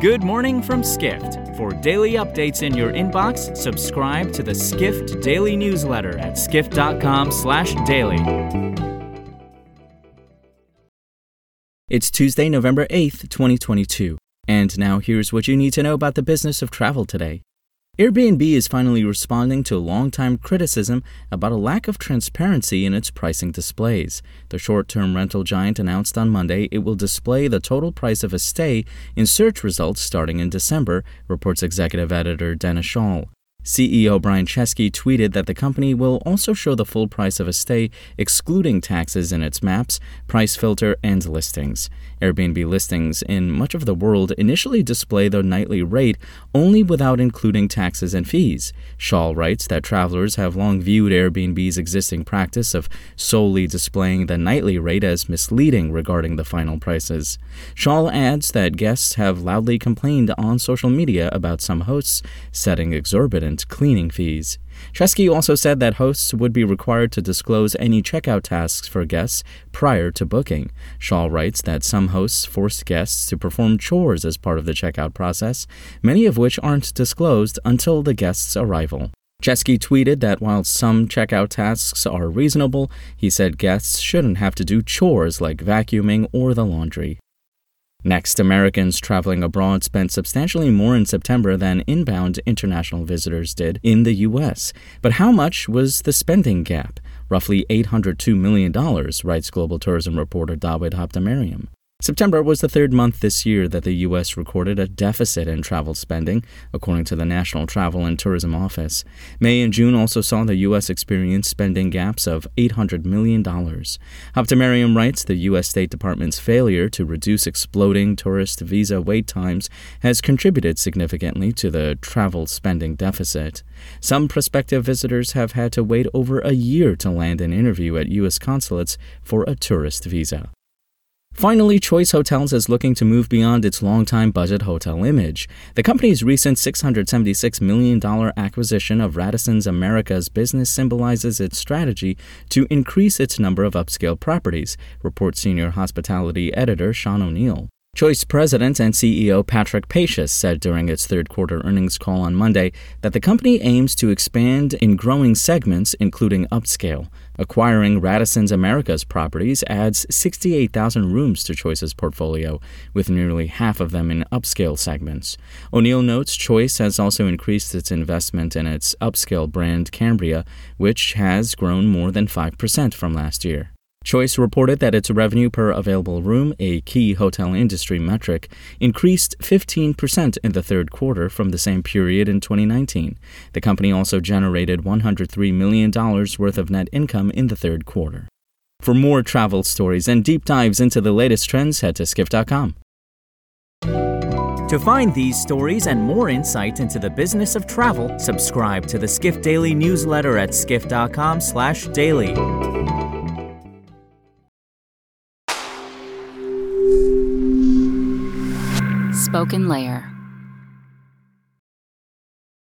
Good morning from Skift. For daily updates in your inbox, subscribe to the Skift Daily newsletter at skift.com/daily. It's Tuesday, November 8th, 2022. And now here's what you need to know about the business of travel today. Airbnb is finally responding to long-time criticism about a lack of transparency in its pricing displays. The short-term rental giant announced on Monday it will display the total price of a stay in search results starting in December, reports executive editor Dennis Schaal. CEO Brian Chesky tweeted that the company will also show the full price of a stay, excluding taxes in its maps, price filter, and listings. Airbnb listings in much of the world initially display the nightly rate only without including taxes and fees. Schaal writes that travelers have long viewed Airbnb's existing practice of solely displaying the nightly rate as misleading regarding the final prices. Schaal adds that guests have loudly complained on social media about some hosts setting exorbitant cleaning fees. Chesky also said that hosts would be required to disclose any checkout tasks for guests prior to booking. Schaal writes that some hosts force guests to perform chores as part of the checkout process, many of which aren't disclosed until the guest's arrival. Chesky tweeted that while some checkout tasks are reasonable, he said guests shouldn't have to do chores like vacuuming or the laundry. Next, Americans traveling abroad spent substantially more in September than inbound international visitors did in the U.S. But how much was the spending gap? Roughly $802 million, writes global tourism reporter Dawit Habtemariam. September was the third month this year that the U.S. recorded a deficit in travel spending, according to the National Travel and Tourism Office. May and June also saw the U.S. experience spending gaps of $800 million. Habtemariam writes the U.S. State Department's failure to reduce exploding tourist visa wait times has contributed significantly to the travel spending deficit. Some prospective visitors have had to wait over a year to land an interview at U.S. consulates for a tourist visa. Finally, Choice Hotels is looking to move beyond its longtime budget hotel image. The company's recent $676 million acquisition of Radisson's Americas business symbolizes its strategy to increase its number of upscale properties, reports senior hospitality editor Sean O'Neill. Choice President and CEO Patrick Pacious said during its third quarter earnings call on Monday that the company aims to expand in growing segments, including upscale. Acquiring Radisson's Americas properties adds 68,000 rooms to Choice's portfolio, with nearly half of them in upscale segments. O'Neill notes Choice has also increased its investment in its upscale brand Cambria, which has grown more than 5% from last year. Choice reported that its revenue per available room, a key hotel industry metric, increased 15% in the third quarter from the same period in 2019. The company also generated $103 million worth of net income in the third quarter. For more travel stories and deep dives into the latest trends, head to skift.com. To find these stories and more insight into the business of travel, subscribe to the Skift Daily newsletter at skift.com/daily. SpokenLayer.